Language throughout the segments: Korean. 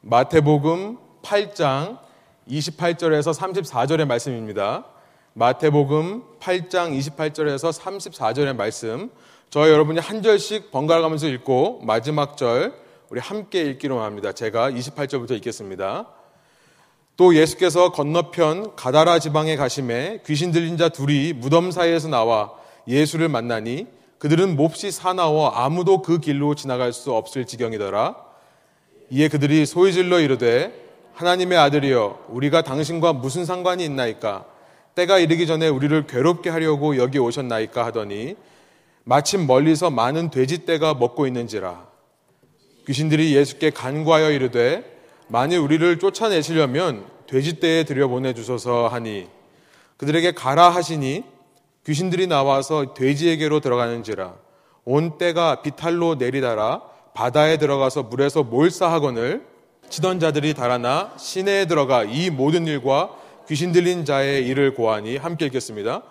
마태복음 8장 28절에서 34절의 말씀입니다. 마태복음 8장 28절에서 34절의 말씀. 저 여러분이 한 절씩 번갈아 가면서 읽고 마지막 절 우리 함께 읽기로 합니다. 제가 28절부터 읽겠습니다. 또 예수께서 건너편 가다라 지방에 가심에 귀신 들린 자 둘이 무덤 사이에서 나와 예수를 만나니 그들은 몹시 사나워 아무도 그 길로 지나갈 수 없을 지경이더라. 이에 그들이 소리질러 이르되 하나님의 아들이여 우리가 당신과 무슨 상관이 있나이까? 때가 이르기 전에 우리를 괴롭게 하려고 여기 오셨나이까? 하더니 마침 멀리서 많은 돼지떼가 먹고 있는지라. 귀신들이 예수께 간구하여 이르되 만일 우리를 쫓아내시려면 돼지떼에 들여보내 주소서 하니 그들에게 가라 하시니 귀신들이 나와서 돼지에게로 들어가는지라. 온 때가 비탈로 내리다라 바다에 들어가서 물에서 몰사하거늘 치던 자들이 달아나 시내에 들어가 이 모든 일과 귀신 들린 자의 일을 고하니 함께 읽겠습니다.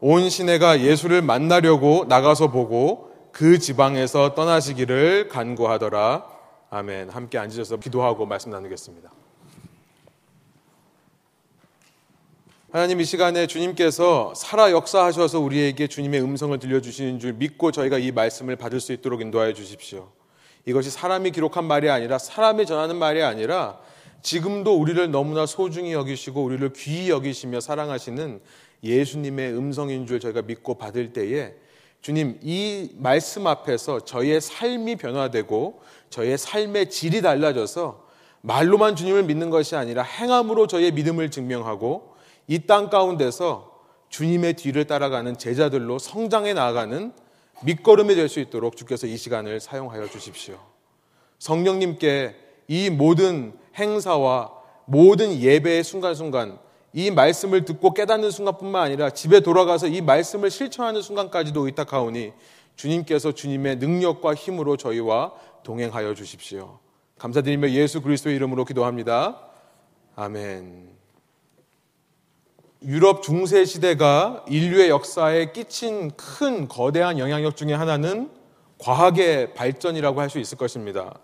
온 시내가 예수를 만나려고 나가서 보고 그 지방에서 떠나시기를 간구하더라. 아멘. 함께 앉으셔서 기도하고 말씀 나누겠습니다. 하나님 이 시간에 주님께서 살아 역사하셔서 우리에게 주님의 음성을 들려주시는 줄 믿고 저희가 이 말씀을 받을 수 있도록 인도하여 주십시오. 이것이 사람이 기록한 말이 아니라 사람이 전하는 말이 아니라 지금도 우리를 너무나 소중히 여기시고 우리를 귀히 여기시며 사랑하시는 예수님의 음성인 줄 저희가 믿고 받을 때에 주님 이 말씀 앞에서 저희의 삶이 변화되고 저희의 삶의 질이 달라져서 말로만 주님을 믿는 것이 아니라 행함으로 저희의 믿음을 증명하고 이 땅 가운데서 주님의 뒤를 따라가는 제자들로 성장해 나아가는 밑거름이 될 수 있도록 주께서 이 시간을 사용하여 주십시오. 성령님께 이 모든 행사와 모든 예배의 순간순간 이 말씀을 듣고 깨닫는 순간뿐만 아니라 집에 돌아가서 이 말씀을 실천하는 순간까지도 의탁하오니 주님께서 주님의 능력과 힘으로 저희와 동행하여 주십시오. 감사드리며 예수 그리스도의 이름으로 기도합니다. 아멘. 유럽 중세 시대가 인류의 역사에 끼친 큰 거대한 영향력 중의 하나는 과학의 발전이라고 할 수 있을 것입니다.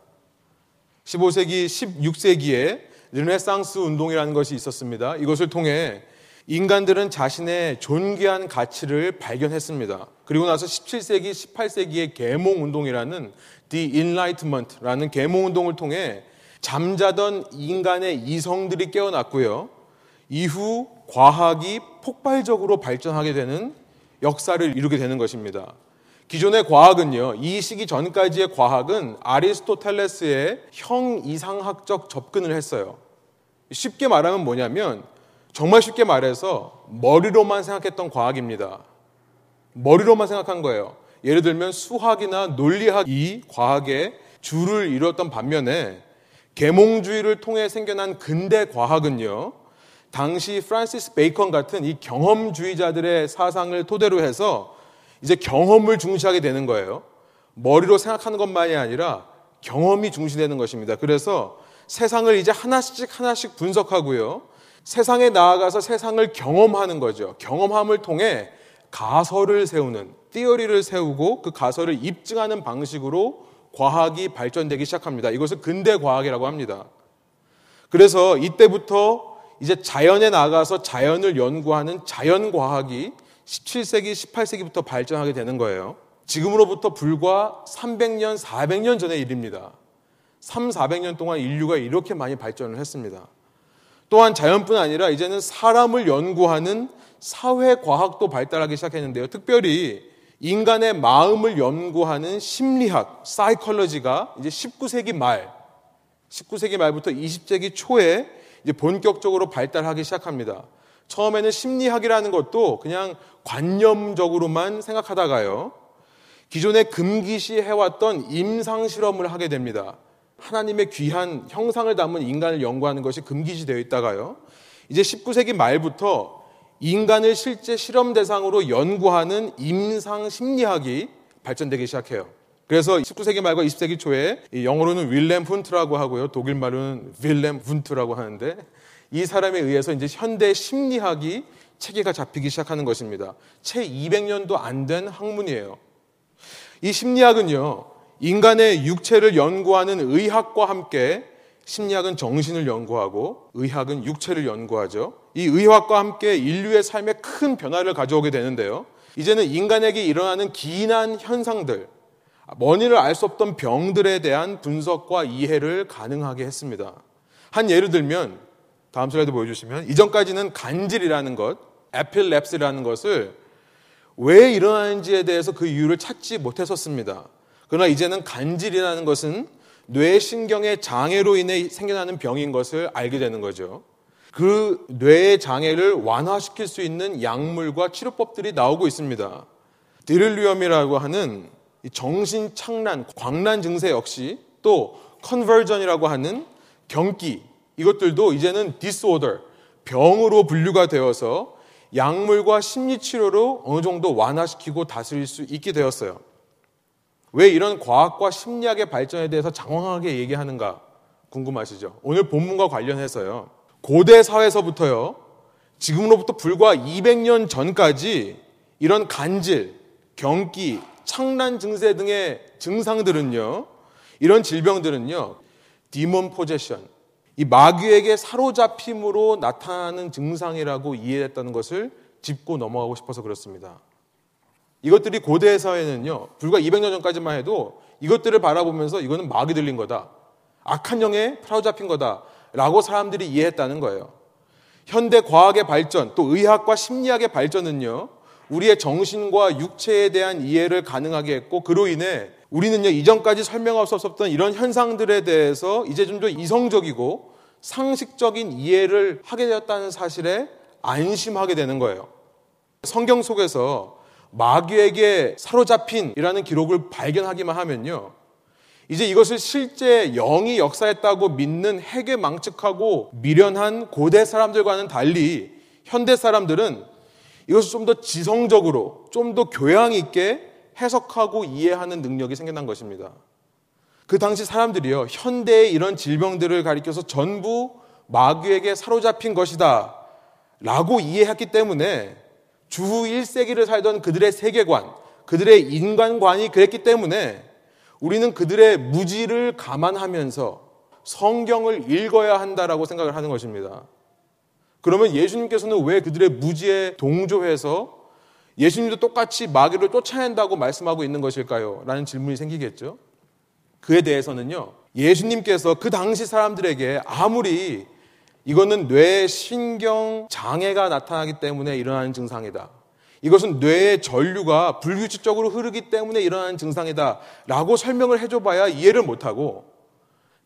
15세기, 16세기에 르네상스 운동이라는 것이 있었습니다. 이것을 통해 인간들은 자신의 존귀한 가치를 발견했습니다. 그리고 나서 17세기, 18세기의 계몽 운동이라는 The Enlightenment라는 계몽 운동을 통해 잠자던 인간의 이성들이 깨어났고요. 이후 과학이 폭발적으로 발전하게 되는 역사를 이루게 되는 것입니다. 기존의 과학은요, 이 시기 전까지의 과학은 아리스토텔레스의 형 이상학적 접근을 했어요. 쉽게 말하면 뭐냐면, 정말 쉽게 말해서 머리로만 생각했던 과학입니다. 머리로만 생각한 거예요. 예를 들면 수학이나 논리학이 과학의 주를 이루었던 반면에 계몽주의를 통해 생겨난 근대 과학은요, 당시 프란시스 베이컨 같은 이 경험주의자들의 사상을 토대로 해서 이제 경험을 중시하게 되는 거예요. 머리로 생각하는 것만이 아니라 경험이 중시되는 것입니다. 그래서 세상을 이제 하나씩 하나씩 분석하고요. 세상에 나아가서 세상을 경험하는 거죠. 경험함을 통해 가설을 세우는, 띠어리를 세우고 그 가설을 입증하는 방식으로 과학이 발전되기 시작합니다. 이것을 근대 과학이라고 합니다. 그래서 이때부터 이제 자연에 나가서 자연을 연구하는 자연과학이 17세기, 18세기부터 발전하게 되는 거예요. 지금으로부터 불과 300년, 400년 전의 일입니다. 3, 400년 동안 인류가 이렇게 많이 발전을 했습니다. 또한 자연뿐 아니라 이제는 사람을 연구하는 사회과학도 발달하기 시작했는데요. 특별히 인간의 마음을 연구하는 심리학, 사이컬러지가 이제 19세기 말, 19세기 말부터 20세기 초에 이제 본격적으로 발달하기 시작합니다. 처음에는 심리학이라는 것도 그냥 관념적으로만 생각하다가요. 기존에 금기시 해왔던 임상 실험을 하게 됩니다. 하나님의 귀한 형상을 담은 인간을 연구하는 것이 금기시 되어 있다가요. 이제 19세기 말부터 인간을 실제 실험 대상으로 연구하는 임상 심리학이 발전되기 시작해요. 그래서 19세기 말과 20세기 초에 영어로는 윌렘 훈트라고 하고요. 독일 말로는 윌렘 훈트라고 하는데 이 사람에 의해서 이제 현대 심리학이 체계가 잡히기 시작하는 것입니다. 채 200년도 안 된 학문이에요. 이 심리학은요, 인간의 육체를 연구하는 의학과 함께 심리학은 정신을 연구하고 의학은 육체를 연구하죠. 이 의학과 함께 인류의 삶에 큰 변화를 가져오게 되는데요. 이제는 인간에게 일어나는 기인한 현상들, 원인을 알 수 없던 병들에 대한 분석과 이해를 가능하게 했습니다. 한 예를 들면 다음 슬라이드 보여주시면 이전까지는 간질이라는 것, 에필랩스라는 것을 왜 일어나는지에 대해서 그 이유를 찾지 못했었습니다. 그러나 이제는 간질이라는 것은 뇌신경의 장애로 인해 생겨나는 병인 것을 알게 되는 거죠. 그 뇌의 장애를 완화시킬 수 있는 약물과 치료법들이 나오고 있습니다. delirium이라고 하는 정신 착란, 광란 증세 역시 또 convulsion이라고 하는 경기 이것들도 이제는 disorder 병으로 분류가 되어서 약물과 심리 치료로 어느 정도 완화시키고 다스릴 수 있게 되었어요. 왜 이런 과학과 심리학의 발전에 대해서 장황하게 얘기하는가 궁금하시죠? 오늘 본문과 관련해서요. 고대 사회에서부터요. 지금으로부터 불과 200년 전까지 이런 간질, 경기, 창란 증세 등의 증상들은요. 이런 질병들은요. 디몬 포제션, 이 마귀에게 사로잡힘으로 나타나는 증상이라고 이해했다는 것을 짚고 넘어가고 싶어서 그렇습니다. 이것들이 고대 사회는요, 불과 200년 전까지만 해도 이것들을 바라보면서 이거는 마귀 들린 거다. 악한 영에 사로잡힌 거다. 라고 사람들이 이해했다는 거예요. 현대 과학의 발전, 또 의학과 심리학의 발전은요, 우리의 정신과 육체에 대한 이해를 가능하게 했고, 그로 인해 우리는요, 이전까지 설명할 수 없었던 이런 현상들에 대해서 이제 좀 더 이성적이고 상식적인 이해를 하게 되었다는 사실에 안심하게 되는 거예요. 성경 속에서 마귀에게 사로잡힌이라는 기록을 발견하기만 하면요. 이제 이것을 실제 영이 역사했다고 믿는 핵에 망측하고 미련한 고대 사람들과는 달리 현대 사람들은 이것을 좀 더 지성적으로, 좀 더 교양 있게 해석하고 이해하는 능력이 생겨난 것입니다. 그 당시 사람들이요, 현대의 이런 질병들을 가리켜서 전부 마귀에게 사로잡힌 것이다. 라고 이해했기 때문에 주후 1세기를 살던 그들의 세계관, 그들의 인간관이 그랬기 때문에 우리는 그들의 무지를 감안하면서 성경을 읽어야 한다라고 생각을 하는 것입니다. 그러면 예수님께서는 왜 그들의 무지에 동조해서 예수님도 똑같이 마귀를 쫓아낸다고 말씀하고 있는 것일까요? 라는 질문이 생기겠죠. 그에 대해서는요, 예수님께서 그 당시 사람들에게 아무리 이거는 뇌 신경 장애가 나타나기 때문에 일어나는 증상이다. 이것은 뇌의 전류가 불규칙적으로 흐르기 때문에 일어나는 증상이다. 라고 설명을 해줘봐야 이해를 못하고,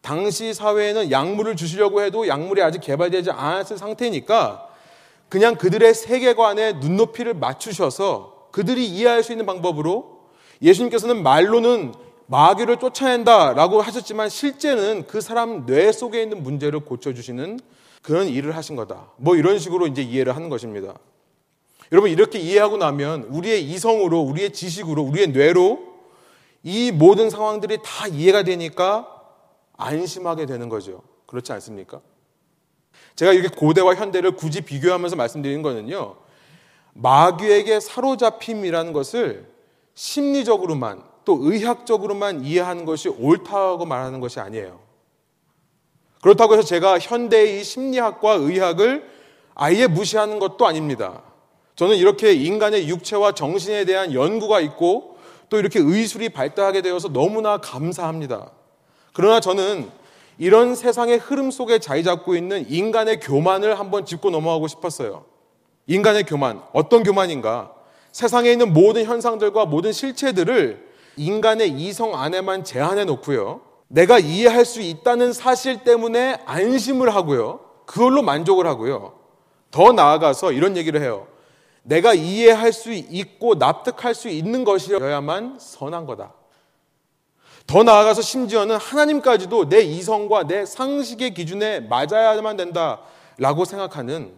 당시 사회에는 약물을 주시려고 해도 약물이 아직 개발되지 않았을 상태니까 그냥 그들의 세계관에 눈높이를 맞추셔서 그들이 이해할 수 있는 방법으로 예수님께서는 말로는 마귀를 쫓아낸다 라고 하셨지만 실제는 그 사람 뇌 속에 있는 문제를 고쳐주시는 그런 일을 하신 거다. 뭐 이런 식으로 이제 이해를 하는 것입니다. 여러분 이렇게 이해하고 나면 우리의 이성으로, 우리의 지식으로, 우리의 뇌로 이 모든 상황들이 다 이해가 되니까 안심하게 되는 거죠. 그렇지 않습니까? 제가 이렇게 고대와 현대를 굳이 비교하면서 말씀드리는 거는요. 마귀에게 사로잡힘이라는 것을 심리적으로만 또 의학적으로만 이해하는 것이 옳다고 말하는 것이 아니에요. 그렇다고 해서 제가 현대의 심리학과 의학을 아예 무시하는 것도 아닙니다. 저는 이렇게 인간의 육체와 정신에 대한 연구가 있고 또 이렇게 의술이 발달하게 되어서 너무나 감사합니다. 그러나 저는 이런 세상의 흐름 속에 자리 잡고 있는 인간의 교만을 한번 짚고 넘어가고 싶었어요. 인간의 교만. 어떤 교만인가? 세상에 있는 모든 현상들과 모든 실체들을 인간의 이성 안에만 제한해 놓고요. 내가 이해할 수 있다는 사실 때문에 안심을 하고요. 그걸로 만족을 하고요. 더 나아가서 이런 얘기를 해요. 내가 이해할 수 있고 납득할 수 있는 것이어야만 선한 거다. 더 나아가서 심지어는 하나님까지도 내 이성과 내 상식의 기준에 맞아야만 된다라고 생각하는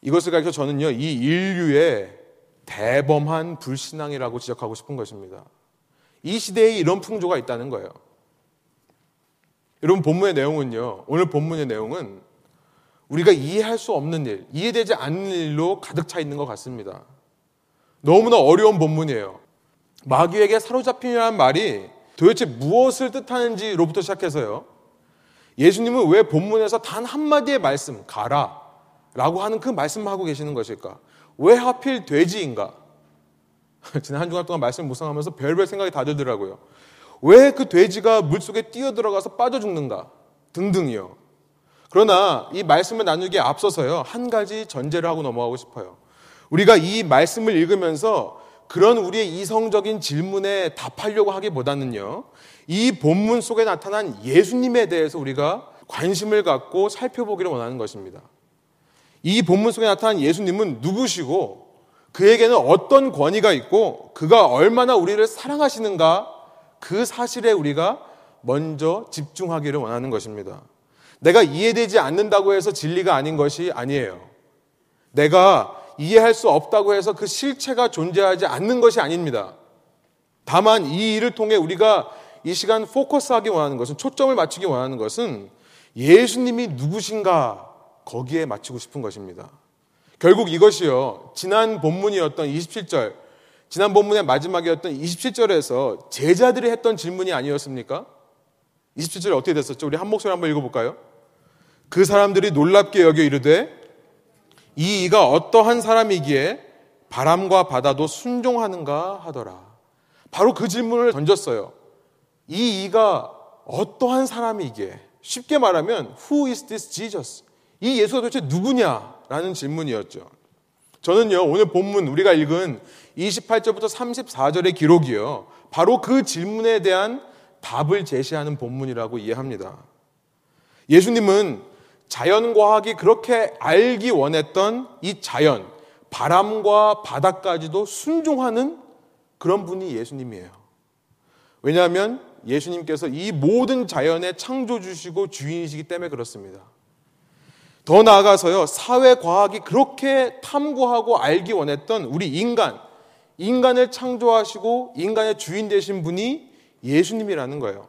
이것을 가리켜 저는요, 이 인류의 대범한 불신앙이라고 지적하고 싶은 것입니다. 이 시대에 이런 풍조가 있다는 거예요. 여러분, 본문의 내용은요, 오늘 본문의 내용은 우리가 이해할 수 없는 일, 이해되지 않는 일로 가득 차 있는 것 같습니다. 너무나 어려운 본문이에요. 마귀에게 사로잡힌이라는 말이 도대체 무엇을 뜻하는지로부터 시작해서요. 예수님은 왜 본문에서 단 한마디의 말씀, 가라, 라고 하는 그 말씀을 하고 계시는 것일까? 왜 하필 돼지인가? 지난 한 주간 동안 말씀을 묵상하면서 별별 생각이 다 들더라고요. 왜 그 돼지가 물속에 뛰어들어가서 빠져 죽는가? 등등이요. 그러나 이 말씀을 나누기에 앞서서요, 한 가지 전제를 하고 넘어가고 싶어요. 우리가 이 말씀을 읽으면서 그런 우리의 이성적인 질문에 답하려고 하기보다는요, 이 본문 속에 나타난 예수님에 대해서 우리가 관심을 갖고 살펴보기를 원하는 것입니다. 이 본문 속에 나타난 예수님은 누구시고 그에게는 어떤 권위가 있고 그가 얼마나 우리를 사랑하시는가 그 사실에 우리가 먼저 집중하기를 원하는 것입니다. 내가 이해되지 않는다고 해서 진리가 아닌 것이 아니에요. 내가 이해할 수 없다고 해서 그 실체가 존재하지 않는 것이 아닙니다. 다만 이 일을 통해 우리가 이 시간 포커스하기 원하는 것은 초점을 맞추기 원하는 것은 예수님이 누구신가 거기에 맞추고 싶은 것입니다. 결국 이것이요. 지난 본문이었던 27절, 지난 본문의 마지막이었던 27절에서 제자들이 했던 질문이 아니었습니까? 27절에 어떻게 됐었죠? 우리 한 목소리 한번 읽어볼까요? 그 사람들이 놀랍게 여겨 이르되 이 이가 어떠한 사람이기에 바람과 바다도 순종하는가 하더라. 바로 그 질문을 던졌어요. 이 이가 어떠한 사람이기에 쉽게 말하면 Who is this Jesus? 이 예수가 도대체 누구냐라는 질문이었죠. 저는요 오늘 본문 우리가 읽은 28절부터 34절의 기록이요 바로 그 질문에 대한 답을 제시하는 본문이라고 이해합니다. 예수님은 자연과학이 그렇게 알기 원했던 이 자연, 바람과 바다까지도 순종하는 그런 분이 예수님이에요. 왜냐하면 예수님께서 이 모든 자연의 창조주시고 주인이시기 때문에 그렇습니다. 더 나아가서요, 사회과학이 그렇게 탐구하고 알기 원했던 우리 인간, 인간을 창조하시고 인간의 주인 되신 분이 예수님이라는 거예요.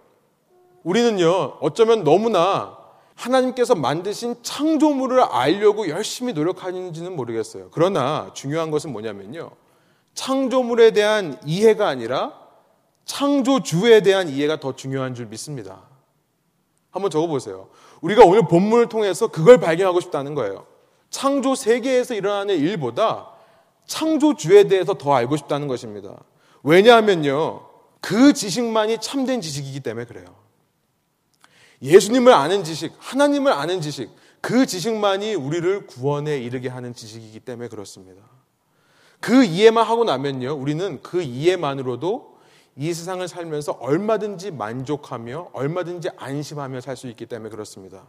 우리는요, 어쩌면 너무나 하나님께서 만드신 창조물을 알려고 열심히 노력하는지는 모르겠어요. 그러나 중요한 것은 뭐냐면요. 창조물에 대한 이해가 아니라 창조주에 대한 이해가 더 중요한 줄 믿습니다. 한번 적어보세요. 우리가 오늘 본문을 통해서 그걸 발견하고 싶다는 거예요. 창조 세계에서 일어나는 일보다 창조주에 대해서 더 알고 싶다는 것입니다. 왜냐하면요. 그 지식만이 참된 지식이기 때문에 그래요. 예수님을 아는 지식, 하나님을 아는 지식, 그 지식만이 우리를 구원에 이르게 하는 지식이기 때문에 그렇습니다. 그 이해만 하고 나면요, 우리는 그 이해만으로도 이 세상을 살면서 얼마든지 만족하며 얼마든지 안심하며 살 수 있기 때문에 그렇습니다.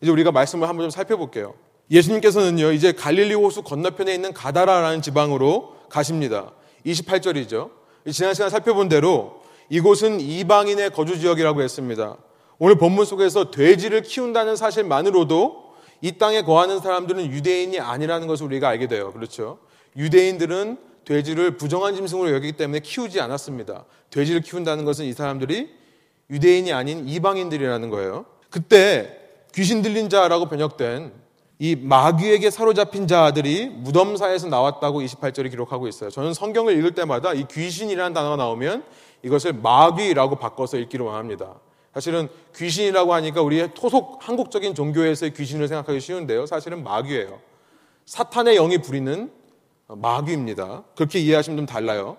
이제 우리가 말씀을 한번 좀 살펴볼게요. 예수님께서는요, 이제 갈릴리 호수 건너편에 있는 가다라라는 지방으로 가십니다. 28절이죠. 지난 시간 살펴본 대로 이곳은 이방인의 거주 지역이라고 했습니다. 오늘 본문 속에서 돼지를 키운다는 사실만으로도 이 땅에 거하는 사람들은 유대인이 아니라는 것을 우리가 알게 돼요. 그렇죠? 유대인들은 돼지를 부정한 짐승으로 여기기 때문에 키우지 않았습니다. 돼지를 키운다는 것은 이 사람들이 유대인이 아닌 이방인들이라는 거예요. 그때 귀신 들린 자라고 번역된 이 마귀에게 사로잡힌 자들이 무덤사에서 나왔다고 28절이 기록하고 있어요. 저는 성경을 읽을 때마다 이 귀신이라는 단어가 나오면 이것을 마귀라고 바꿔서 읽기를 원합니다. 사실은 귀신이라고 하니까 우리의 토속 한국적인 종교에서의 귀신을 생각하기 쉬운데요. 사실은 마귀예요. 사탄의 영이 부리는 마귀입니다. 그렇게 이해하시면 좀 달라요.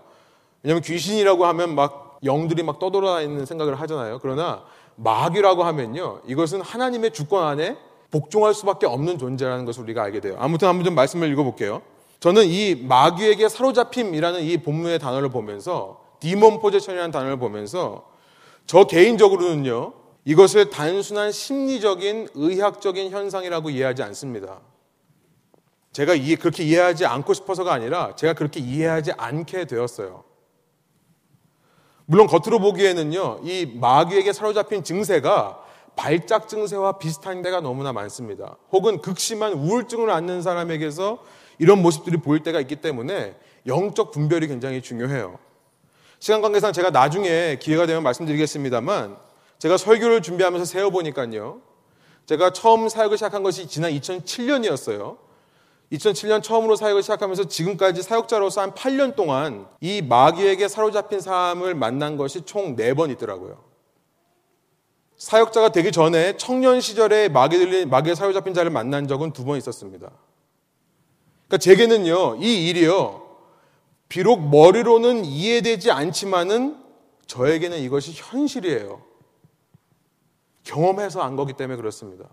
왜냐하면 귀신이라고 하면 막 영들이 막 떠돌아다니는 생각을 하잖아요. 그러나 마귀라고 하면요. 이것은 하나님의 주권 안에 복종할 수밖에 없는 존재라는 것을 우리가 알게 돼요. 아무튼 한번 좀 말씀을 읽어볼게요. 저는 이 마귀에게 사로잡힘이라는 이 본문의 단어를 보면서 디몬 포제션이라는 단어를 보면서 저 개인적으로는요, 이것을 단순한 심리적인 의학적인 현상이라고 이해하지 않습니다. 제가 이해, 그렇게 이해하지 않고 싶어서가 아니라 제가 그렇게 이해하지 않게 되었어요. 물론 겉으로 보기에는요, 이 마귀에게 사로잡힌 증세가 발작 증세와 비슷한 데가 너무나 많습니다. 혹은 극심한 우울증을 앓는 사람에게서 이런 모습들이 보일 때가 있기 때문에 영적 분별이 굉장히 중요해요. 시간 관계상 제가 나중에 기회가 되면 말씀드리겠습니다만 제가 설교를 준비하면서 세어보니까요. 제가 처음 사역을 시작한 것이 지난 2007년이었어요. 2007년 처음으로 사역을 시작하면서 지금까지 사역자로서 한 8년 동안 이 마귀에게 사로잡힌 사람을 만난 것이 총 4번 있더라고요. 사역자가 되기 전에 청년 시절에 마귀 들린 마귀에 사로잡힌 자를 만난 적은 두 번 있었습니다. 그러니까 제게는요 이 일이요 비록 머리로는 이해되지 않지만은 저에게는 이것이 현실이에요. 경험해서 안 거기 때문에 그렇습니다.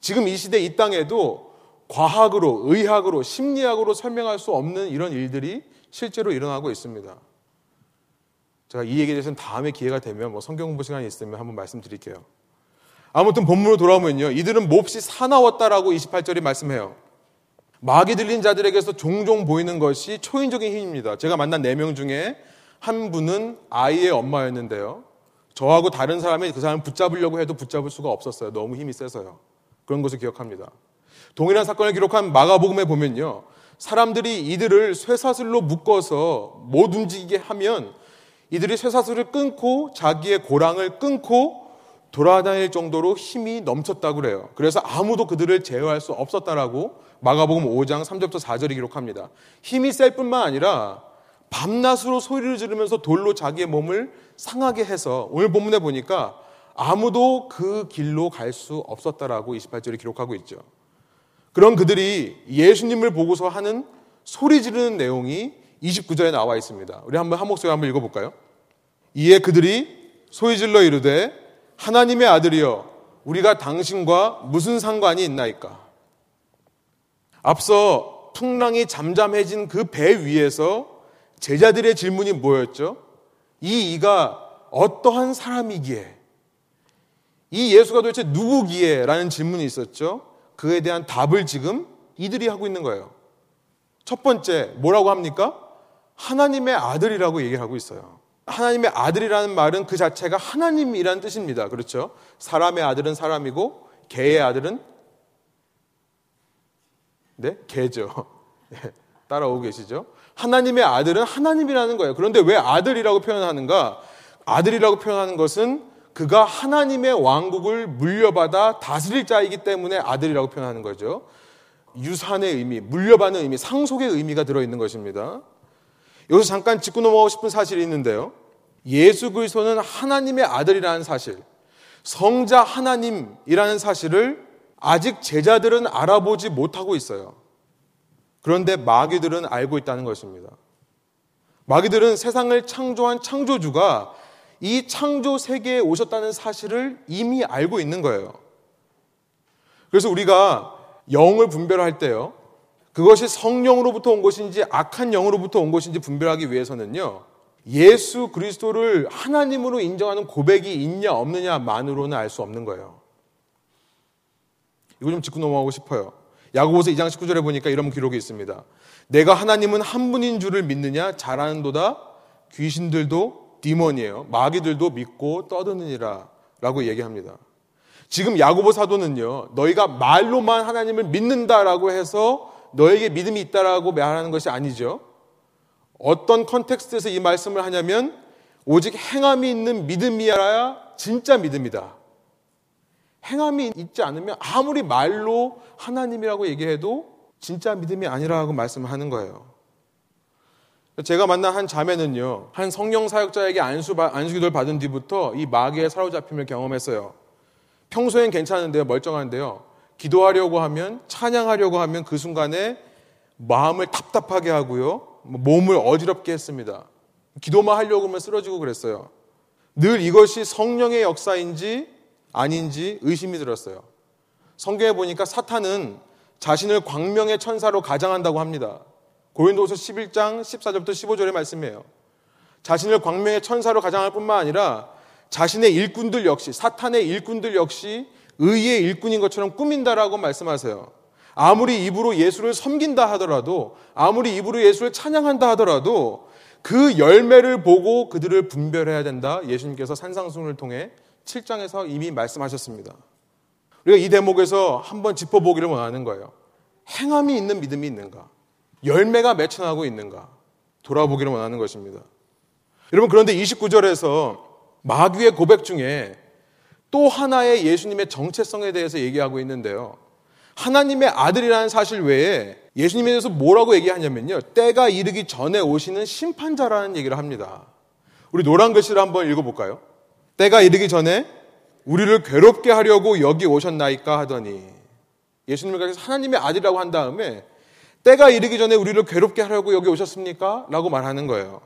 지금 이 시대 이 땅에도 과학으로, 의학으로, 심리학으로 설명할 수 없는 이런 일들이 실제로 일어나고 있습니다. 제가 이 얘기에 대해서는 다음에 기회가 되면 뭐 성경 공부 시간이 있으면 한번 말씀드릴게요. 아무튼 본문으로 돌아오면요. 이들은 몹시 사나웠다라고 28절이 말씀해요. 마귀 들린 자들에게서 종종 보이는 것이 초인적인 힘입니다. 제가 만난 네 명 중에 한 분은 아이의 엄마였는데요. 저하고 다른 사람이 그 사람을 붙잡으려고 해도 붙잡을 수가 없었어요. 너무 힘이 세서요. 그런 것을 기억합니다. 동일한 사건을 기록한 마가복음에 보면요. 사람들이 이들을 쇠사슬로 묶어서 못 움직이게 하면 이들이 쇠사슬을 끊고 자기의 고랑을 끊고 돌아다닐 정도로 힘이 넘쳤다고 그래요. 그래서 아무도 그들을 제어할 수 없었다라고 마가복음 5장 3절부터 4절이 기록합니다. 힘이 셀 뿐만 아니라 밤낮으로 소리를 지르면서 돌로 자기의 몸을 상하게 해서 오늘 본문에 보니까 아무도 그 길로 갈 수 없었다라고 28절이 기록하고 있죠. 그런 그들이 예수님을 보고서 하는 소리 지르는 내용이 29절에 나와 있습니다. 우리 한번 한 목소리 한번 읽어볼까요? 이에 그들이 소리 질러 이르되 하나님의 아들이여 우리가 당신과 무슨 상관이 있나이까? 앞서 풍랑이 잠잠해진 그 배 위에서 제자들의 질문이 뭐였죠? 이 이가 어떠한 사람이기에? 이 예수가 도대체 누구기에? 라는 질문이 있었죠. 그에 대한 답을 지금 이들이 하고 있는 거예요. 첫 번째, 뭐라고 합니까? 하나님의 아들이라고 얘기를 하고 있어요. 하나님의 아들이라는 말은 그 자체가 하나님이라는 뜻입니다. 그렇죠? 사람의 아들은 사람이고, 개의 아들은, 네? 개죠. 네, 따라오고 계시죠? 하나님의 아들은 하나님이라는 거예요. 그런데 왜 아들이라고 표현하는가? 아들이라고 표현하는 것은 그가 하나님의 왕국을 물려받아 다스릴 자이기 때문에 아들이라고 표현하는 거죠. 유산의 의미, 물려받는 의미, 상속의 의미가 들어있는 것입니다. 여기서 잠깐 짚고 넘어가고 싶은 사실이 있는데요. 예수 그리스도는 하나님의 아들이라는 사실, 성자 하나님이라는 사실을 아직 제자들은 알아보지 못하고 있어요. 그런데 마귀들은 알고 있다는 것입니다. 마귀들은 세상을 창조한 창조주가 이 창조 세계에 오셨다는 사실을 이미 알고 있는 거예요. 그래서 우리가 영을 분별할 때요. 그것이 성령으로부터 온 것인지 악한 영으로부터 온 것인지 분별하기 위해서는요. 예수 그리스도를 하나님으로 인정하는 고백이 있냐 없느냐만으로는 알 수 없는 거예요. 이거 좀 짚고 넘어가고 싶어요. 야고보서 2장 19절에 보니까 이런 기록이 있습니다. 내가 하나님은 한 분인 줄을 믿느냐 잘하는도다 귀신들도 디몬이에요. 마귀들도 믿고 떠드느니라 라고 얘기합니다. 지금 야고보 사도는요. 너희가 말로만 하나님을 믿는다라고 해서 너에게 믿음이 있다라고 말하는 것이 아니죠. 어떤 컨텍스트에서 이 말씀을 하냐면 오직 행함이 있는 믿음이야 진짜 믿음이다. 행함이 있지 않으면 아무리 말로 하나님이라고 얘기해도 진짜 믿음이 아니라고 말씀하는 거예요. 제가 만난 한 자매는요, 한 성령 사역자에게 안수, 안수기도를 받은 뒤부터 이 마귀의 사로잡힘을 경험했어요. 평소엔 괜찮은데요, 멀쩡한데요. 기도하려고 하면, 찬양하려고 하면 그 순간에 마음을 답답하게 하고요, 몸을 어지럽게 했습니다. 기도만 하려고 하면 쓰러지고 그랬어요. 늘 이것이 성령의 역사인지 아닌지 의심이 들었어요. 성경에 보니까 사탄은 자신을 광명의 천사로 가장한다고 합니다. 고린도서 11장 14절부터 15절의 말씀이에요. 자신을 광명의 천사로 가장할 뿐만 아니라 자신의 일꾼들 역시 사탄의 일꾼들 역시 의의 일꾼인 것처럼 꾸민다라고 말씀하세요. 아무리 입으로 예수를 섬긴다 하더라도 아무리 입으로 예수를 찬양한다 하더라도 그 열매를 보고 그들을 분별해야 된다. 예수님께서 산상순을 통해 7장에서 이미 말씀하셨습니다. 우리가 이 대목에서 한번 짚어보기를 원하는 거예요. 행함이 있는 믿음이 있는가? 열매가 맺혀나고 있는가? 돌아보기를 원하는 것입니다. 여러분, 그런데 29절에서 마귀의 고백 중에 또 하나의 예수님의 정체성에 대해서 얘기하고 있는데요. 하나님의 아들이라는 사실 외에 예수님에 대해서 뭐라고 얘기하냐면요. 때가 이르기 전에 오시는 심판자라는 얘기를 합니다. 우리 노란 글씨를 한번 읽어볼까요? 때가 이르기 전에 우리를 괴롭게 하려고 여기 오셨나이까 하더니 예수님을 가서 하나님의 아들이라고 한 다음에 때가 이르기 전에 우리를 괴롭게 하려고 여기 오셨습니까? 라고 말하는 거예요.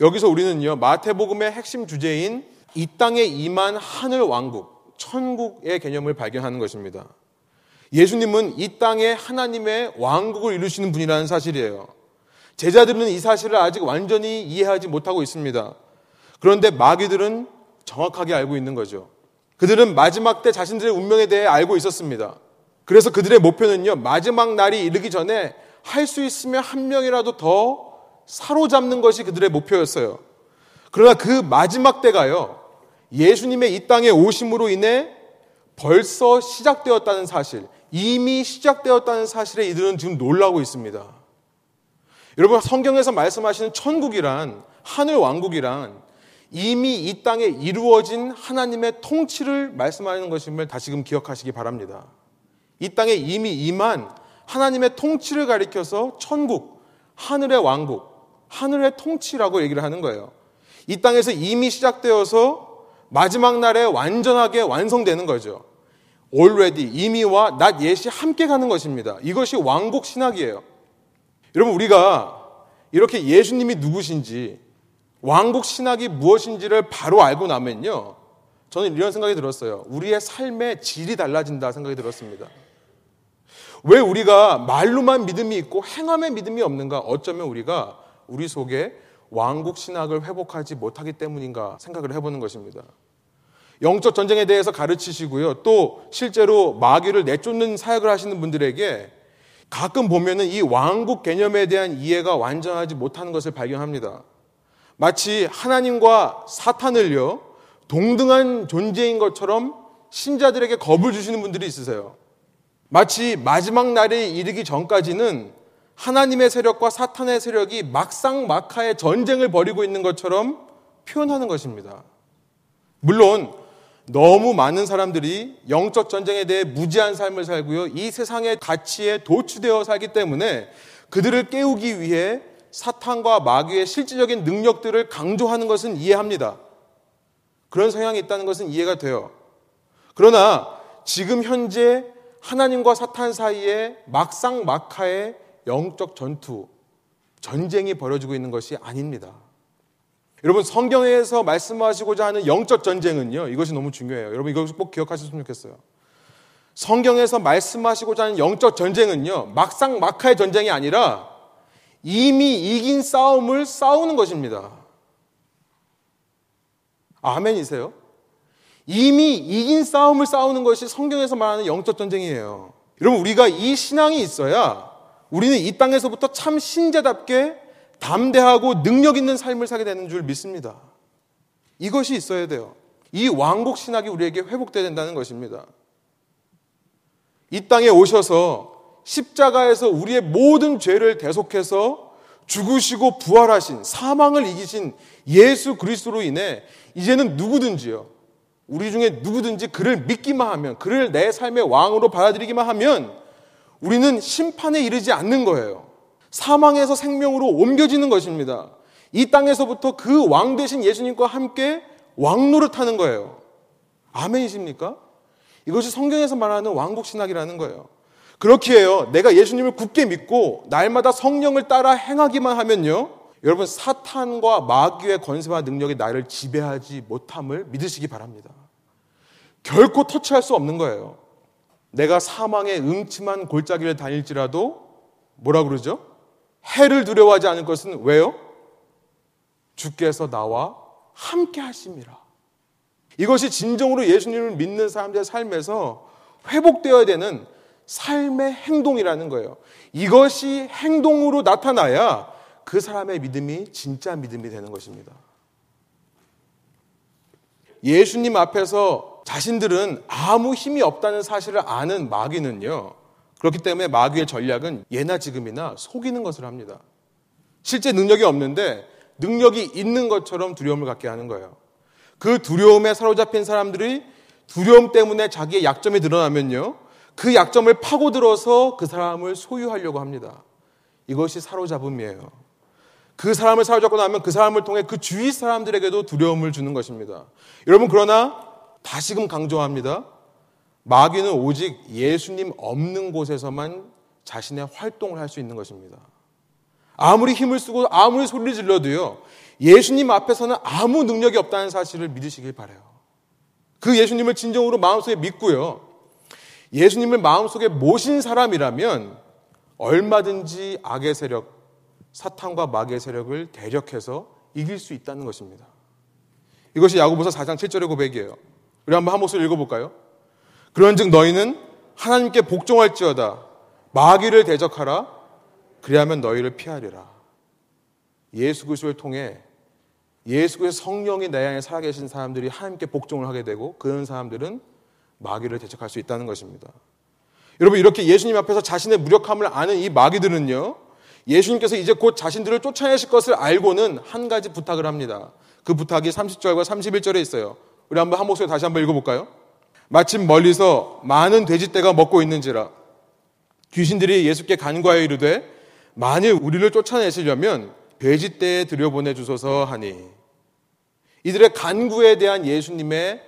여기서 우리는요, 마태복음의 핵심 주제인 이 땅에 임한 하늘 왕국, 천국의 개념을 발견하는 것입니다. 예수님은 이 땅에 하나님의 왕국을 이루시는 분이라는 사실이에요. 제자들은 이 사실을 아직 완전히 이해하지 못하고 있습니다. 그런데 마귀들은 정확하게 알고 있는 거죠. 그들은 마지막 때 자신들의 운명에 대해 알고 있었습니다. 그래서 그들의 목표는요, 마지막 날이 이르기 전에 할 수 있으면 한 명이라도 더 사로잡는 것이 그들의 목표였어요. 그러나 그 마지막 때가요, 예수님의 이 땅에 오심으로 인해 벌써 시작되었다는 사실, 이미 시작되었다는 사실에 이들은 지금 놀라고 있습니다. 여러분, 성경에서 말씀하시는 천국이란, 하늘 왕국이란 이미 이 땅에 이루어진 하나님의 통치를 말씀하는 것임을 다시금 기억하시기 바랍니다. 이 땅에 이미 임한 하나님의 통치를 가리켜서 천국, 하늘의 왕국, 하늘의 통치라고 얘기를 하는 거예요. 이 땅에서 이미 시작되어서 마지막 날에 완전하게 완성되는 거죠. already, 이미와 낮 예시 함께 가는 것입니다. 이것이 왕국 신학이에요. 여러분, 우리가 이렇게 예수님이 누구신지, 왕국 신학이 무엇인지를 바로 알고 나면요. 저는 이런 생각이 들었어요. 우리의 삶의 질이 달라진다 생각이 들었습니다. 왜 우리가 말로만 믿음이 있고 행함에 믿음이 없는가? 어쩌면 우리가 우리 속에 왕국 신학을 회복하지 못하기 때문인가 생각을 해보는 것입니다. 영적 전쟁에 대해서 가르치시고요. 또 실제로 마귀를 내쫓는 사역을 하시는 분들에게 가끔 보면은 이 왕국 개념에 대한 이해가 완전하지 못하는 것을 발견합니다. 마치 하나님과 사탄을요, 동등한 존재인 것처럼 신자들에게 겁을 주시는 분들이 있으세요. 마치 마지막 날에 이르기 전까지는 하나님의 세력과 사탄의 세력이 막상 막하의 전쟁을 벌이고 있는 것처럼 표현하는 것입니다. 물론 너무 많은 사람들이 영적 전쟁에 대해 무지한 삶을 살고요. 이 세상의 가치에 도취되어 살기 때문에 그들을 깨우기 위해 사탄과 마귀의 실질적인 능력들을 강조하는 것은 이해합니다. 그런 성향이 있다는 것은 이해가 돼요. 그러나 지금 현재 하나님과 사탄 사이에 막상 막하의 영적 전투, 전쟁이 벌어지고 있는 것이 아닙니다. 여러분 성경에서 말씀하시고자 하는 영적 전쟁은요. 이것이 너무 중요해요. 여러분 이것을 꼭 기억하셨으면 좋겠어요. 성경에서 말씀하시고자 하는 영적 전쟁은요. 막상 막하의 전쟁이 아니라 이미 이긴 싸움을 싸우는 것입니다. 아멘이세요? 이미 이긴 싸움을 싸우는 것이 성경에서 말하는 영적 전쟁이에요. 여러분, 우리가 이 신앙이 있어야 우리는 이 땅에서부터 참 신자답게 담대하고 능력 있는 삶을 살게 되는 줄 믿습니다. 이것이 있어야 돼요. 이 왕국 신학이 우리에게 회복되야 된다는 것입니다. 이 땅에 오셔서 십자가에서 우리의 모든 죄를 대속해서 죽으시고 부활하신 사망을 이기신 예수 그리스도로 인해 이제는 누구든지요. 우리 중에 누구든지 그를 믿기만 하면, 그를 내 삶의 왕으로 받아들이기만 하면 우리는 심판에 이르지 않는 거예요. 사망에서 생명으로 옮겨지는 것입니다. 이 땅에서부터 그왕 되신 예수님과 함께 왕노릇 하는 거예요. 아멘이십니까? 이것이 성경에서 말하는 왕국 신학이라는 거예요. 그렇게 해요. 내가 예수님을 굳게 믿고 날마다 성령을 따라 행하기만 하면요. 여러분 사탄과 마귀의 권세와 능력이 나를 지배하지 못함을 믿으시기 바랍니다. 결코 터치할 수 없는 거예요. 내가 사망의 음침한 골짜기를 다닐지라도 뭐라 그러죠? 해를 두려워하지 않을 것은 왜요? 주께서 나와 함께 하심이라. 이것이 진정으로 예수님을 믿는 사람들의 삶에서 회복되어야 되는 삶의 행동이라는 거예요. 이것이 행동으로 나타나야 그 사람의 믿음이 진짜 믿음이 되는 것입니다. 예수님 앞에서 자신들은 아무 힘이 없다는 사실을 아는 마귀는요. 그렇기 때문에 마귀의 전략은 예나 지금이나 속이는 것을 합니다. 실제 능력이 없는데 능력이 있는 것처럼 두려움을 갖게 하는 거예요. 그 두려움에 사로잡힌 사람들이 두려움 때문에 자기의 약점이 드러나면요. 그 약점을 파고들어서 그 사람을 소유하려고 합니다. 이것이 사로잡음이에요. 그 사람을 사로잡고 나면 그 사람을 통해 그 주위 사람들에게도 두려움을 주는 것입니다. 여러분, 그러나 다시금 강조합니다. 마귀는 오직 예수님 없는 곳에서만 자신의 활동을 할 수 있는 것입니다. 아무리 힘을 쓰고 아무리 소리를 질러도요, 예수님 앞에서는 아무 능력이 없다는 사실을 믿으시길 바래요. 그 예수님을 진정으로 마음속에 믿고요. 예수님을 마음속에 모신 사람이라면 얼마든지 악의 세력, 사탄과 마귀의 세력을 대력해서 이길 수 있다는 것입니다. 이것이 야고보서 4장 7절의 고백이에요. 우리 한번 한 목소리 읽어볼까요? 그런즉 너희는 하나님께 복종할지어다 마귀를 대적하라 그리하면 너희를 피하리라. 예수 그리스도를 통해 예수 그리스도 성령이 내 안에 살아계신 사람들이 하나님께 복종을 하게 되고 그런 사람들은 마귀를 대적할 수 있다는 것입니다. 여러분 이렇게 예수님 앞에서 자신의 무력함을 아는 이 마귀들은요. 예수님께서 이제 곧 자신들을 쫓아내실 것을 알고는 한 가지 부탁을 합니다. 그 부탁이 30절과 31절에 있어요. 우리 한번 한 목소리 다시 한번 읽어볼까요? 마침 멀리서 많은 돼지떼가 먹고 있는지라 귀신들이 예수께 간과하여 이르되 만일 우리를 쫓아내시려면 돼지떼에 들여보내 주소서 하니 이들의 간구에 대한 예수님의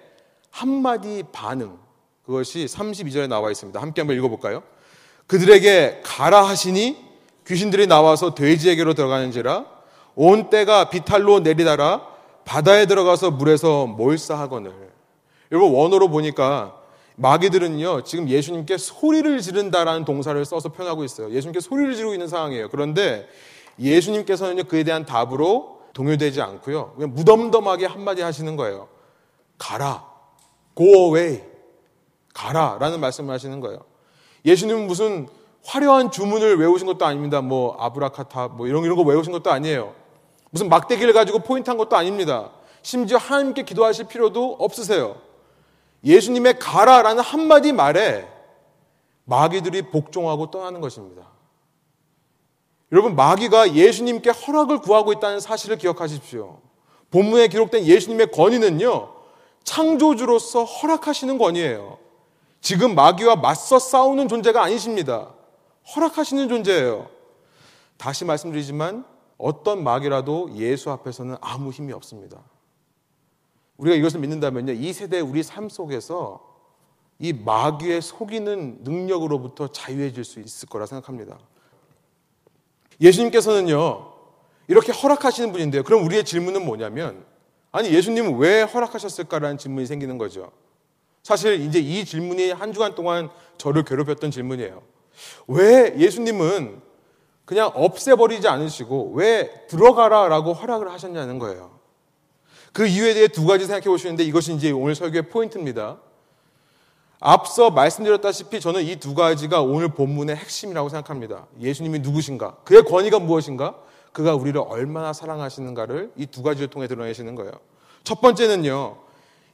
한마디 반응 그것이 32절에 나와 있습니다. 함께 한번 읽어 볼까요? 그들에게 가라 하시니 귀신들이 나와서 돼지에게로 들어가는지라 온 때가 비탈로 내리다라 바다에 들어가서 물에서 몰사하거늘. 여러분 원어로 보니까 마귀들은요 지금 예수님께 소리를 지른다라는 동사를 써서 표현하고 있어요. 예수님께 소리를 지르고 있는 상황이에요. 그런데 예수님께서는요 그에 대한 답으로 동요되지 않고요 그냥 무덤덤하게 한마디 하시는 거예요. 가라, go away, 가라라는 말씀을 하시는 거예요. 예수님은 무슨 화려한 주문을 외우신 것도 아닙니다. 뭐 아브라카타 뭐 이런 이런 거 외우신 것도 아니에요. 무슨 막대기를 가지고 포인트한 것도 아닙니다. 심지어 하나님께 기도하실 필요도 없으세요. 예수님의 가라라는 한마디 말에 마귀들이 복종하고 떠나는 것입니다. 여러분, 마귀가 예수님께 허락을 구하고 있다는 사실을 기억하십시오. 본문에 기록된 예수님의 권위는요, 창조주로서 허락하시는 권위예요. 지금 마귀와 맞서 싸우는 존재가 아니십니다. 허락하시는 존재예요. 다시 말씀드리지만 어떤 마귀라도 예수 앞에서는 아무 힘이 없습니다. 우리가 이것을 믿는다면요. 이 세대 우리 삶 속에서 이 마귀의 속이는 능력으로부터 자유해질 수 있을 거라 생각합니다. 예수님께서는요. 이렇게 허락하시는 분인데요. 그럼 우리의 질문은 뭐냐면 아니 예수님은 왜 허락하셨을까라는 질문이 생기는 거죠. 사실 이제 이 질문이 한 주간 동안 저를 괴롭혔던 질문이에요. 왜 예수님은 그냥 없애버리지 않으시고 왜 들어가라라고 허락을 하셨냐는 거예요. 그 이유에 대해 두 가지 생각해 보시는데 이것이 이제 오늘 설교의 포인트입니다. 앞서 말씀드렸다시피 저는 이 두 가지가 오늘 본문의 핵심이라고 생각합니다. 예수님이 누구신가? 그의 권위가 무엇인가? 그가 우리를 얼마나 사랑하시는가를 이 두 가지를 통해 드러내시는 거예요. 첫 번째는요.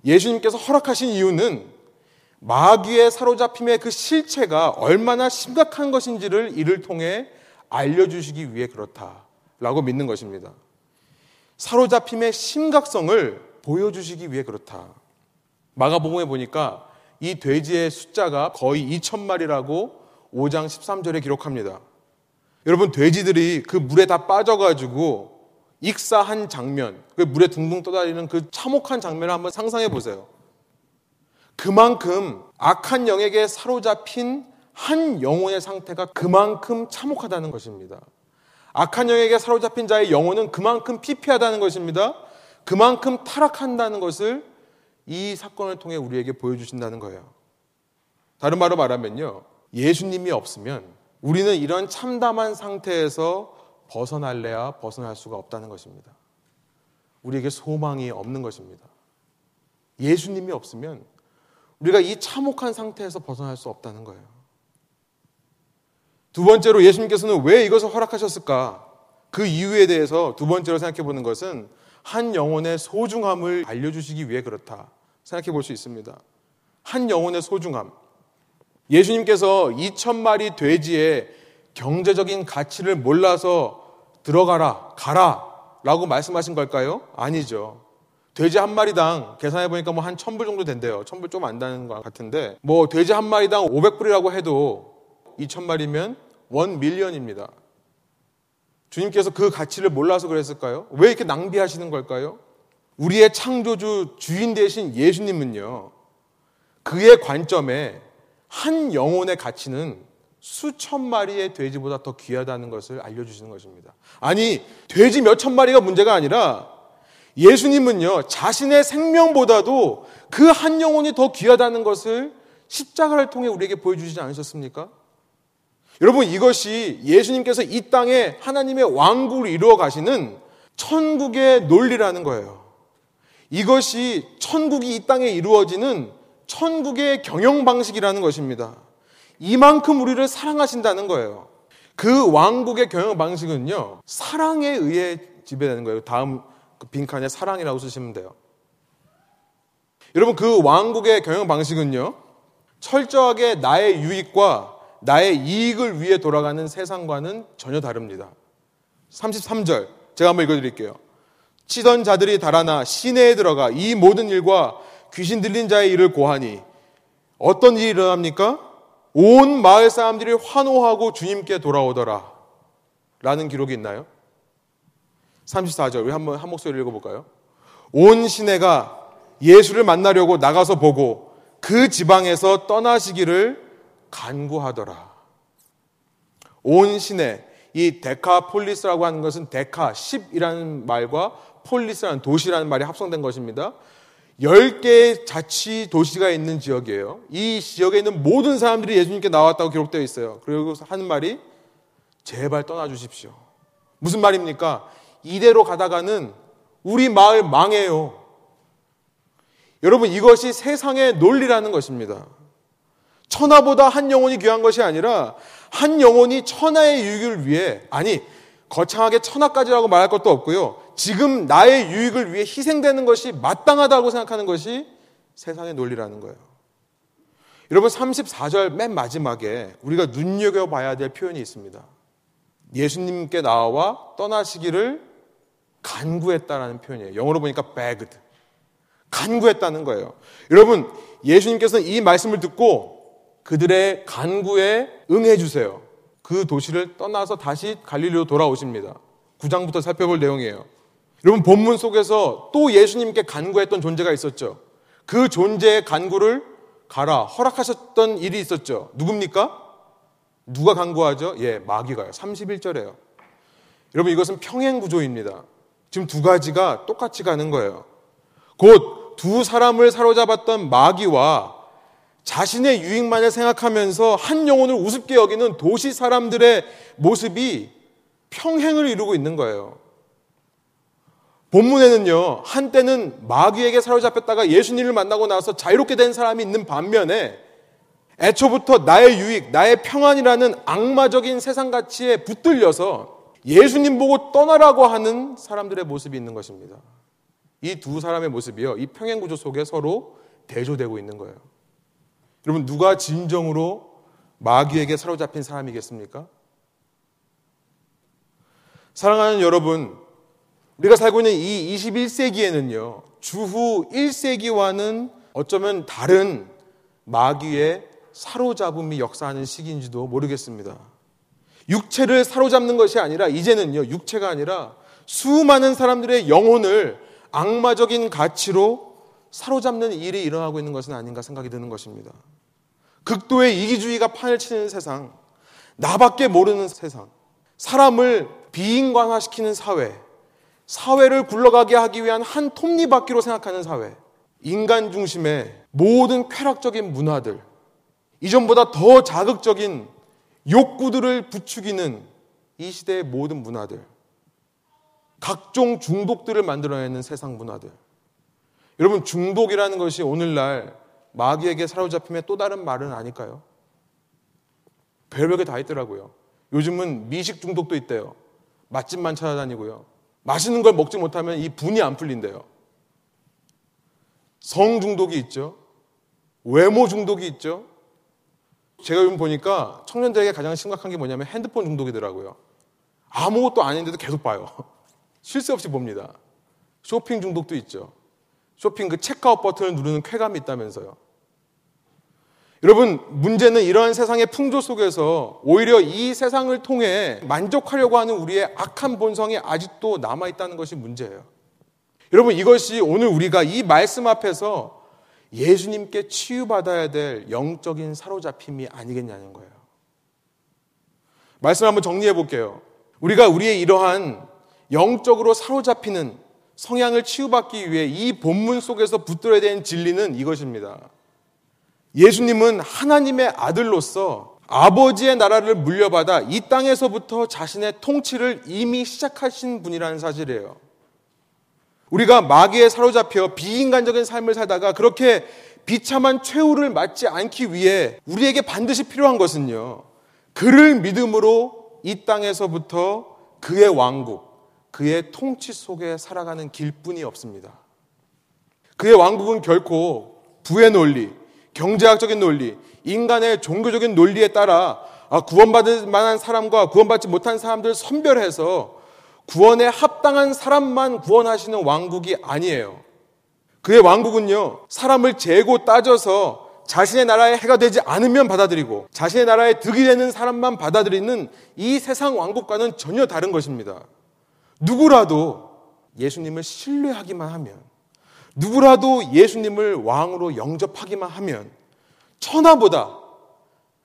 예수님께서 허락하신 이유는 마귀의 사로잡힘의 그 실체가 얼마나 심각한 것인지를 이를 통해 알려주시기 위해 그렇다라고 믿는 것입니다. 사로잡힘의 심각성을 보여주시기 위해 그렇다. 마가복음에 보니까 이 돼지의 숫자가 거의 2천 마리라고 5장 13절에 기록합니다. 여러분 돼지들이 그 물에 다 빠져가지고 익사한 장면, 그 물에 둥둥 떠다니는 그 참혹한 장면을 한번 상상해 보세요. 그만큼 악한 영에게 사로잡힌 한 영혼의 상태가 그만큼 참혹하다는 것입니다. 악한 영에게 사로잡힌 자의 영혼은 그만큼 피폐하다는 것입니다. 그만큼 타락한다는 것을 이 사건을 통해 우리에게 보여주신다는 거예요. 다른 말로 말하면요. 예수님이 없으면 우리는 이런 참담한 상태에서 벗어날래야 벗어날 수가 없다는 것입니다. 우리에게 소망이 없는 것입니다. 예수님이 없으면 우리가 이 참혹한 상태에서 벗어날 수 없다는 거예요. 두 번째로 예수님께서는 왜 이것을 허락하셨을까? 그 이유에 대해서 두 번째로 생각해 보는 것은 한 영혼의 소중함을 알려주시기 위해 그렇다. 생각해 볼 수 있습니다. 한 영혼의 소중함. 예수님께서 2천 마리 돼지의 경제적인 가치를 몰라서 들어가라, 가라 라고 말씀하신 걸까요? 아니죠. 돼지 한 마리당 계산해 보니까 뭐 한 천불 정도 된대요. 천불 좀 안다는 것 같은데 뭐 돼지 한 마리당 500불이라고 해도 2천 마리면 원 밀리언입니다. 주님께서 그 가치를 몰라서 그랬을까요? 왜 이렇게 낭비하시는 걸까요? 우리의 창조주 주인 되신 예수님은요, 그의 관점에 한 영혼의 가치는 수천 마리의 돼지보다 더 귀하다는 것을 알려주시는 것입니다. 아니, 돼지 몇 천 마리가 문제가 아니라 예수님은요, 자신의 생명보다도 그 한 영혼이 더 귀하다는 것을 십자가를 통해 우리에게 보여주시지 않으셨습니까? 여러분, 이것이 예수님께서 이 땅에 하나님의 왕국을 이루어 가시는 천국의 논리라는 거예요. 이것이 천국이 이 땅에 이루어지는 천국의 경영 방식이라는 것입니다. 이만큼 우리를 사랑하신다는 거예요. 그 왕국의 경영 방식은요, 사랑에 의해 지배되는 거예요. 다음 그 빈칸에 사랑이라고 쓰시면 돼요. 여러분, 그 왕국의 경영 방식은요, 철저하게 나의 유익과 나의 이익을 위해 돌아가는 세상과는 전혀 다릅니다. 33절, 제가 한번 읽어드릴게요. 치던 자들이 달아나 시내에 들어가 이 모든 일과 귀신 들린 자의 일을 고하니 어떤 일이 일어납니까? 온 마을 사람들이 환호하고 주님께 돌아오더라. 라는 기록이 있나요? 34절, 우리 한번 한 목소리 읽어볼까요? 온 시내가 예수를 만나려고 나가서 보고 그 지방에서 떠나시기를 간구하더라. 온 시내, 이 데카폴리스라고 하는 것은 deka, 10이라는 말과 polis라는 도시라는 말이 합성된 것입니다. 10개의 자치 도시가 있는 지역이에요. 이 지역에 있는 모든 사람들이 예수님께 나왔다고 기록되어 있어요. 그리고 하는 말이 제발 떠나 주십시오. 무슨 말입니까? 이대로 가다가는 우리 마을 망해요. 여러분 이것이 세상의 논리라는 것입니다. 천하보다 한 영혼이 귀한 것이 아니라 한 영혼이 천하의 유익을 위해 아니 거창하게 천하까지라고 말할 것도 없고요. 지금 나의 유익을 위해 희생되는 것이 마땅하다고 생각하는 것이 세상의 논리라는 거예요. 여러분 34절 맨 마지막에 우리가 눈여겨봐야 될 표현이 있습니다. 예수님께 나와 떠나시기를 간구했다라는 표현이에요. 영어로 보니까 begged. 간구했다는 거예요. 여러분, 예수님께서는 이 말씀을 듣고 그들의 간구에 응해 주세요. 그 도시를 떠나서 다시 갈릴리로 돌아오십니다. 9장부터 살펴볼 내용이에요. 여러분 본문 속에서 또 예수님께 간구했던 존재가 있었죠. 그 존재의 간구를 가라 허락하셨던 일이 있었죠. 누굽니까? 누가 간구하죠? 예, 마귀가요. 31절에요. 여러분 이것은 평행 구조입니다. 지금 두 가지가 똑같이 가는 거예요. 곧 두 사람을 사로잡았던 마귀와 자신의 유익만을 생각하면서 한 영혼을 우습게 여기는 도시 사람들의 모습이 평행을 이루고 있는 거예요. 본문에는요, 한때는 마귀에게 사로잡혔다가 예수님을 만나고 나서 자유롭게 된 사람이 있는 반면에 애초부터 나의 유익, 나의 평안이라는 악마적인 세상 가치에 붙들려서 예수님 보고 떠나라고 하는 사람들의 모습이 있는 것입니다. 이 두 사람의 모습이요, 이 평행 구조 속에 서로 대조되고 있는 거예요. 여러분, 누가 진정으로 마귀에게 사로잡힌 사람이겠습니까? 사랑하는 여러분, 우리가 살고 있는 이 21세기에는요, 주후 1세기와는 어쩌면 다른 마귀의 사로잡음이 역사하는 시기인지도 모르겠습니다. 육체를 사로잡는 것이 아니라 이제는요, 육체가 아니라 수많은 사람들의 영혼을 악마적인 가치로 사로잡는 일이 일어나고 있는 것은 아닌가 생각이 드는 것입니다. 극도의 이기주의가 판을 치는 세상, 나밖에 모르는 세상, 사람을 비인간화시키는 사회, 사회를 굴러가게 하기 위한 한 톱니바퀴로 생각하는 사회, 인간 중심의 모든 쾌락적인 문화들, 이전보다 더 자극적인 욕구들을 부추기는 이 시대의 모든 문화들, 각종 중독들을 만들어내는 세상 문화들. 여러분, 중독이라는 것이 오늘날 마귀에게 사로잡힘의 또 다른 말은 아닐까요? 별벽에 다 있더라고요. 요즘은 미식 중독도 있대요. 맛집만 찾아다니고요. 맛있는 걸 먹지 못하면 이 분이 안 풀린대요. 성 중독이 있죠. 외모 중독이 있죠. 제가 요즘 보니까 청년들에게 가장 심각한 게 뭐냐면 핸드폰 중독이더라고요. 아무것도 아닌데도 계속 봐요. 쉴 새 없이 봅니다. 쇼핑 중독도 있죠. 쇼핑 그 체크아웃 버튼을 누르는 쾌감이 있다면서요. 여러분, 문제는 이러한 세상의 풍조 속에서 오히려 이 세상을 통해 만족하려고 하는 우리의 악한 본성이 아직도 남아있다는 것이 문제예요. 여러분 이것이 오늘 우리가 이 말씀 앞에서 예수님께 치유받아야 될 영적인 사로잡힘이 아니겠냐는 거예요. 말씀을 한번 정리해 볼게요. 우리가 우리의 이러한 영적으로 사로잡히는 성향을 치유받기 위해 이 본문 속에서 붙들어야 되는 진리는 이것입니다. 예수님은 하나님의 아들로서 아버지의 나라를 물려받아 이 땅에서부터 자신의 통치를 이미 시작하신 분이라는 사실이에요. 우리가 마귀에 사로잡혀 비인간적인 삶을 살다가 그렇게 비참한 최후를 맞지 않기 위해 우리에게 반드시 필요한 것은요. 그를 믿음으로 이 땅에서부터 그의 왕국, 그의 통치 속에 살아가는 길뿐이 없습니다. 그의 왕국은 결코 부의 논리, 경제학적인 논리, 인간의 종교적인 논리에 따라 아, 구원받을 만한 사람과 구원받지 못한 사람들 선별해서 구원에 합당한 사람만 구원하시는 왕국이 아니에요. 그의 왕국은요, 사람을 재고 따져서 자신의 나라에 해가 되지 않으면 받아들이고 자신의 나라에 득이 되는 사람만 받아들이는 이 세상 왕국과는 전혀 다른 것입니다. 누구라도 예수님을 신뢰하기만 하면 누구라도 예수님을 왕으로 영접하기만 하면 천하보다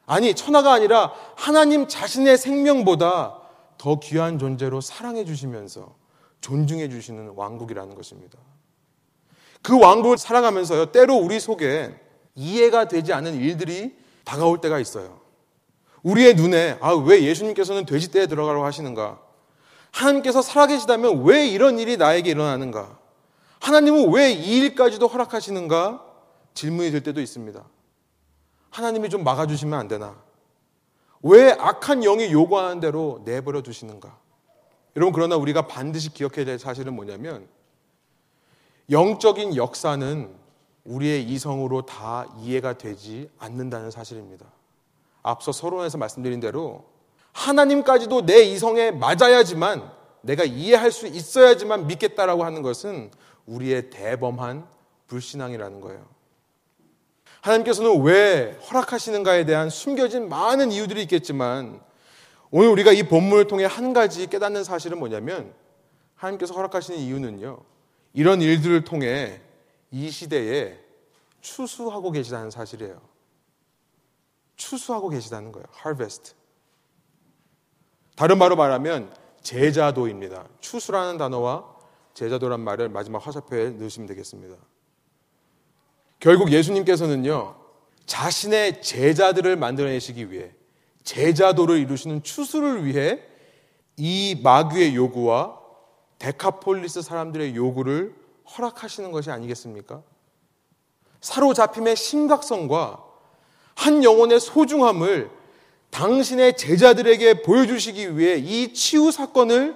아니 천하가 아니라 하나님 자신의 생명보다 더 귀한 존재로 사랑해 주시면서 존중해 주시는 왕국이라는 것입니다. 그 왕국을 사랑하면서요 때로 우리 속에 이해가 되지 않는 일들이 다가올 때가 있어요. 우리의 눈에 아 왜 예수님께서는 돼지떼에 들어가라고 하시는가? 하나님께서 살아계시다면 왜 이런 일이 나에게 일어나는가? 하나님은 왜 이 일까지도 허락하시는가? 질문이 들 때도 있습니다. 하나님이 좀 막아주시면 안 되나? 왜 악한 영이 요구하는 대로 내버려 두시는가? 여러분, 그러나 우리가 반드시 기억해야 될 사실은 뭐냐면, 영적인 역사는 우리의 이성으로 다 이해가 되지 않는다는 사실입니다. 앞서 서론에서 말씀드린 대로 하나님까지도 내 이성에 맞아야지만 내가 이해할 수 있어야지만 믿겠다라고 하는 것은 우리의 대범한 불신앙이라는 거예요. 하나님께서는 왜 허락하시는가에 대한 숨겨진 많은 이유들이 있겠지만 오늘 우리가 이 본문을 통해 한 가지 깨닫는 사실은 뭐냐면 하나님께서 허락하시는 이유는요. 이런 일들을 통해 이 시대에 추수하고 계시다는 사실이에요. 추수하고 계시다는 거예요. harvest. 다른 말로 말하면 제자도입니다. 추수라는 단어와 제자도란 말을 마지막 화살표에 넣으시면 되겠습니다. 결국 예수님께서는요, 자신의 제자들을 만들어내시기 위해 제자도를 이루시는 추수를 위해 이 마귀의 요구와 데카폴리스 사람들의 요구를 허락하시는 것이 아니겠습니까? 사로잡힘의 심각성과 한 영혼의 소중함을 당신의 제자들에게 보여주시기 위해 이 치유 사건을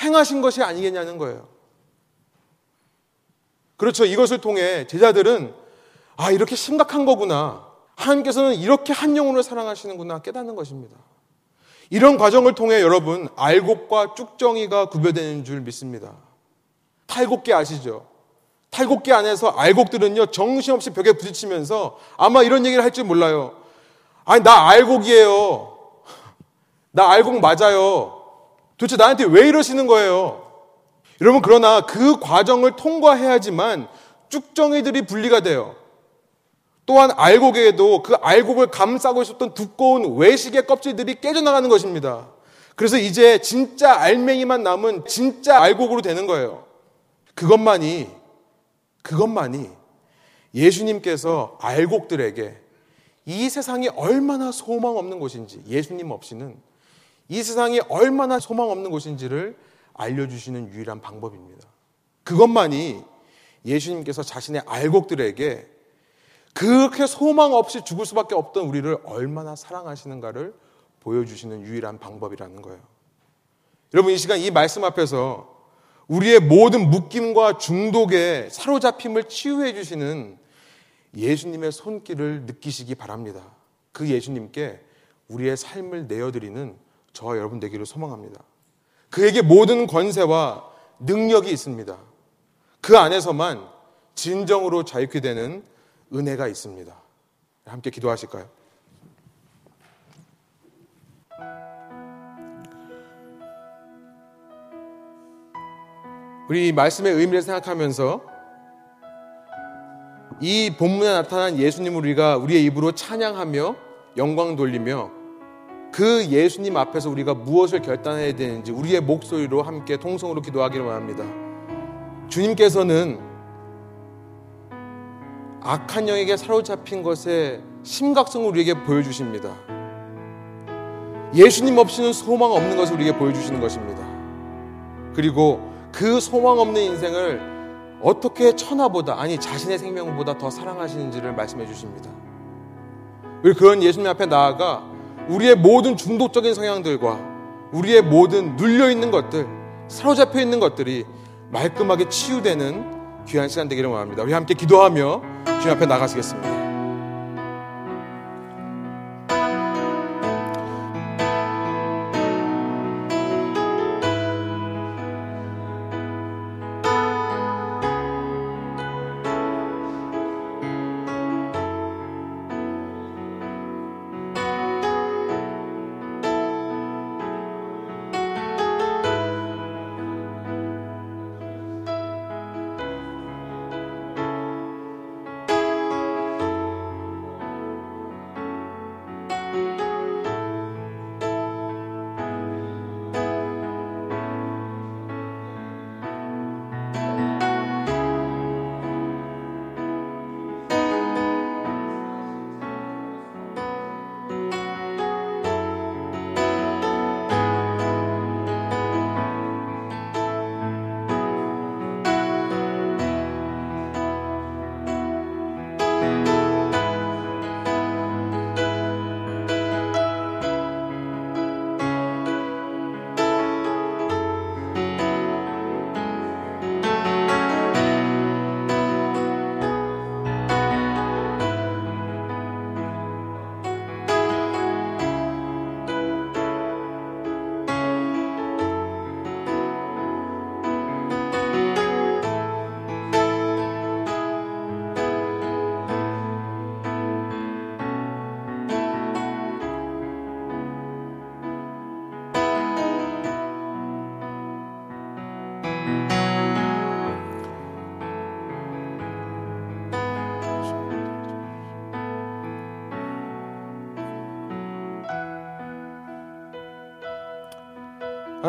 행하신 것이 아니겠냐는 거예요. 그렇죠. 이것을 통해 제자들은 아, 이렇게 심각한 거구나. 하나님께서는 이렇게 한 영혼을 사랑하시는구나 깨닫는 것입니다. 이런 과정을 통해 여러분, 알곡과 쭉정이가 구별되는 줄 믿습니다. 탈곡기 아시죠? 탈곡기 안에서 알곡들은요, 정신없이 벽에 부딪히면서 아마 이런 얘기를 할 줄 몰라요. 아니, 나 알곡이에요. 나 알곡 맞아요. 도대체 나한테 왜 이러시는 거예요? 여러분, 그러나 그 과정을 통과해야지만 쭉정이들이 분리가 돼요. 또한 알곡에도 그 알곡을 감싸고 있었던 두꺼운 외식의 껍질들이 깨져나가는 것입니다. 그래서 이제 진짜 알맹이만 남은 진짜 알곡으로 되는 거예요. 그것만이, 그것만이 예수님께서 알곡들에게 이 세상이 얼마나 소망 없는 곳인지, 예수님 없이는 이 세상이 얼마나 소망 없는 곳인지를 알려주시는 유일한 방법입니다. 그것만이 예수님께서 자신의 알곡들에게 그렇게 소망 없이 죽을 수밖에 없던 우리를 얼마나 사랑하시는가를 보여주시는 유일한 방법이라는 거예요. 여러분, 이 시간 이 말씀 앞에서 우리의 모든 묶임과 중독에 사로잡힘을 치유해 주시는 예수님의 손길을 느끼시기 바랍니다. 그 예수님께 우리의 삶을 내어드리는 저와 여러분 되기를 소망합니다. 그에게 모든 권세와 능력이 있습니다. 그 안에서만 진정으로 자유케 되는 은혜가 있습니다. 함께 기도하실까요? 우리 말씀의 의미를 생각하면서 이 본문에 나타난 예수님을 우리가 우리의 입으로 찬양하며 영광 돌리며 그 예수님 앞에서 우리가 무엇을 결단해야 되는지 우리의 목소리로 함께 통성으로 기도하기를 원합니다. 주님께서는 악한 영에게 사로잡힌 것의 심각성을 우리에게 보여주십니다. 예수님 없이는 소망 없는 것을 우리에게 보여주시는 것입니다. 그리고 그 소망 없는 인생을 어떻게 천하보다 아니 자신의 생명보다 더 사랑하시는지를 말씀해 주십니다. 우리 그런 예수님 앞에 나아가 우리의 모든 중독적인 성향들과 우리의 모든 눌려 있는 것들, 사로잡혀 있는 것들이 말끔하게 치유되는 귀한 시간 되기를 원합니다. 우리 함께 기도하며 주님 앞에 나가시겠습니다.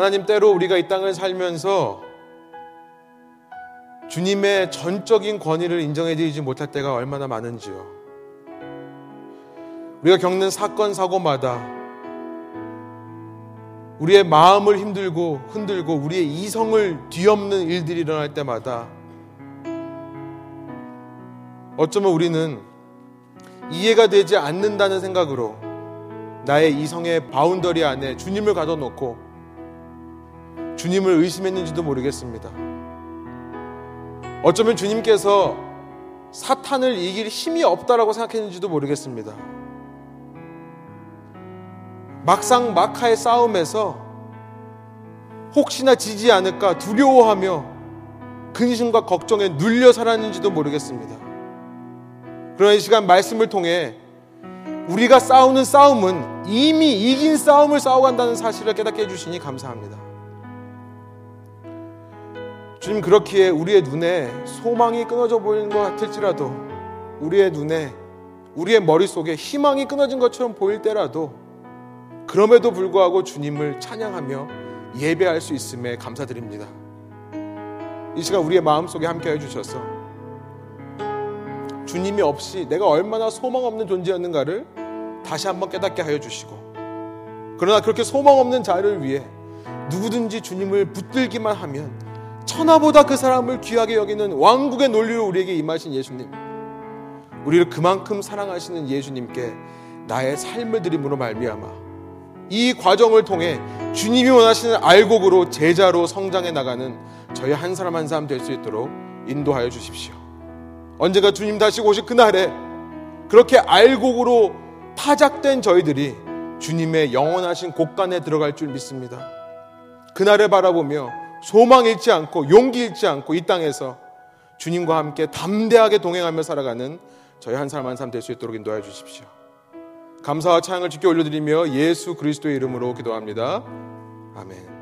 하나님 때로 우리가 이 땅을 살면서 주님의 전적인 권위를 인정해 드리지 못할 때가 얼마나 많은지요. 우리가 겪는 사건, 사고마다 우리의 마음을 힘들고 흔들고 우리의 이성을 뒤엎는 일들이 일어날 때마다 어쩌면 우리는 이해가 되지 않는다는 생각으로 나의 이성의 boundary 안에 주님을 가둬놓고 주님을 의심했는지도 모르겠습니다. 어쩌면 주님께서 사탄을 이길 힘이 없다라고 생각했는지도 모르겠습니다. 막상막하의 싸움에서 혹시나 지지 않을까 두려워하며 근심과 걱정에 눌려 살았는지도 모르겠습니다. 그러나 이 시간 말씀을 통해 우리가 싸우는 싸움은 이미 이긴 싸움을 싸워간다는 사실을 깨닫게 해주시니 감사합니다. 주님 그렇기에 우리의 눈에 소망이 끊어져 보이는 것 같을지라도 우리의 눈에 우리의 머릿속에 희망이 끊어진 것처럼 보일 때라도 그럼에도 불구하고 주님을 찬양하며 예배할 수 있음에 감사드립니다. 이 시간 우리의 마음속에 함께 해 주셔서 주님이 없이 내가 얼마나 소망 없는 존재였는가를 다시 한번 깨닫게 하여 주시고 그러나 그렇게 소망 없는 자를 위해 누구든지 주님을 붙들기만 하면 천하보다 그 사람을 귀하게 여기는 왕국의 논리로 우리에게 임하신 예수님 우리를 그만큼 사랑하시는 예수님께 나의 삶을 드림으로 말미암아 이 과정을 통해 주님이 원하시는 알곡으로 제자로 성장해 나가는 저희 한 사람 한 사람 될 수 있도록 인도하여 주십시오. 언제가 주님 다시 오실 그날에 그렇게 알곡으로 파작된 저희들이 주님의 영원하신 곳간에 들어갈 줄 믿습니다. 그날을 바라보며 소망 잃지 않고 용기 잃지 않고 이 땅에서 주님과 함께 담대하게 동행하며 살아가는 저희 한 사람 한 사람 될 수 있도록 인도하여 주십시오. 감사와 찬양을 주께 올려드리며 예수 그리스도의 이름으로 기도합니다. 아멘.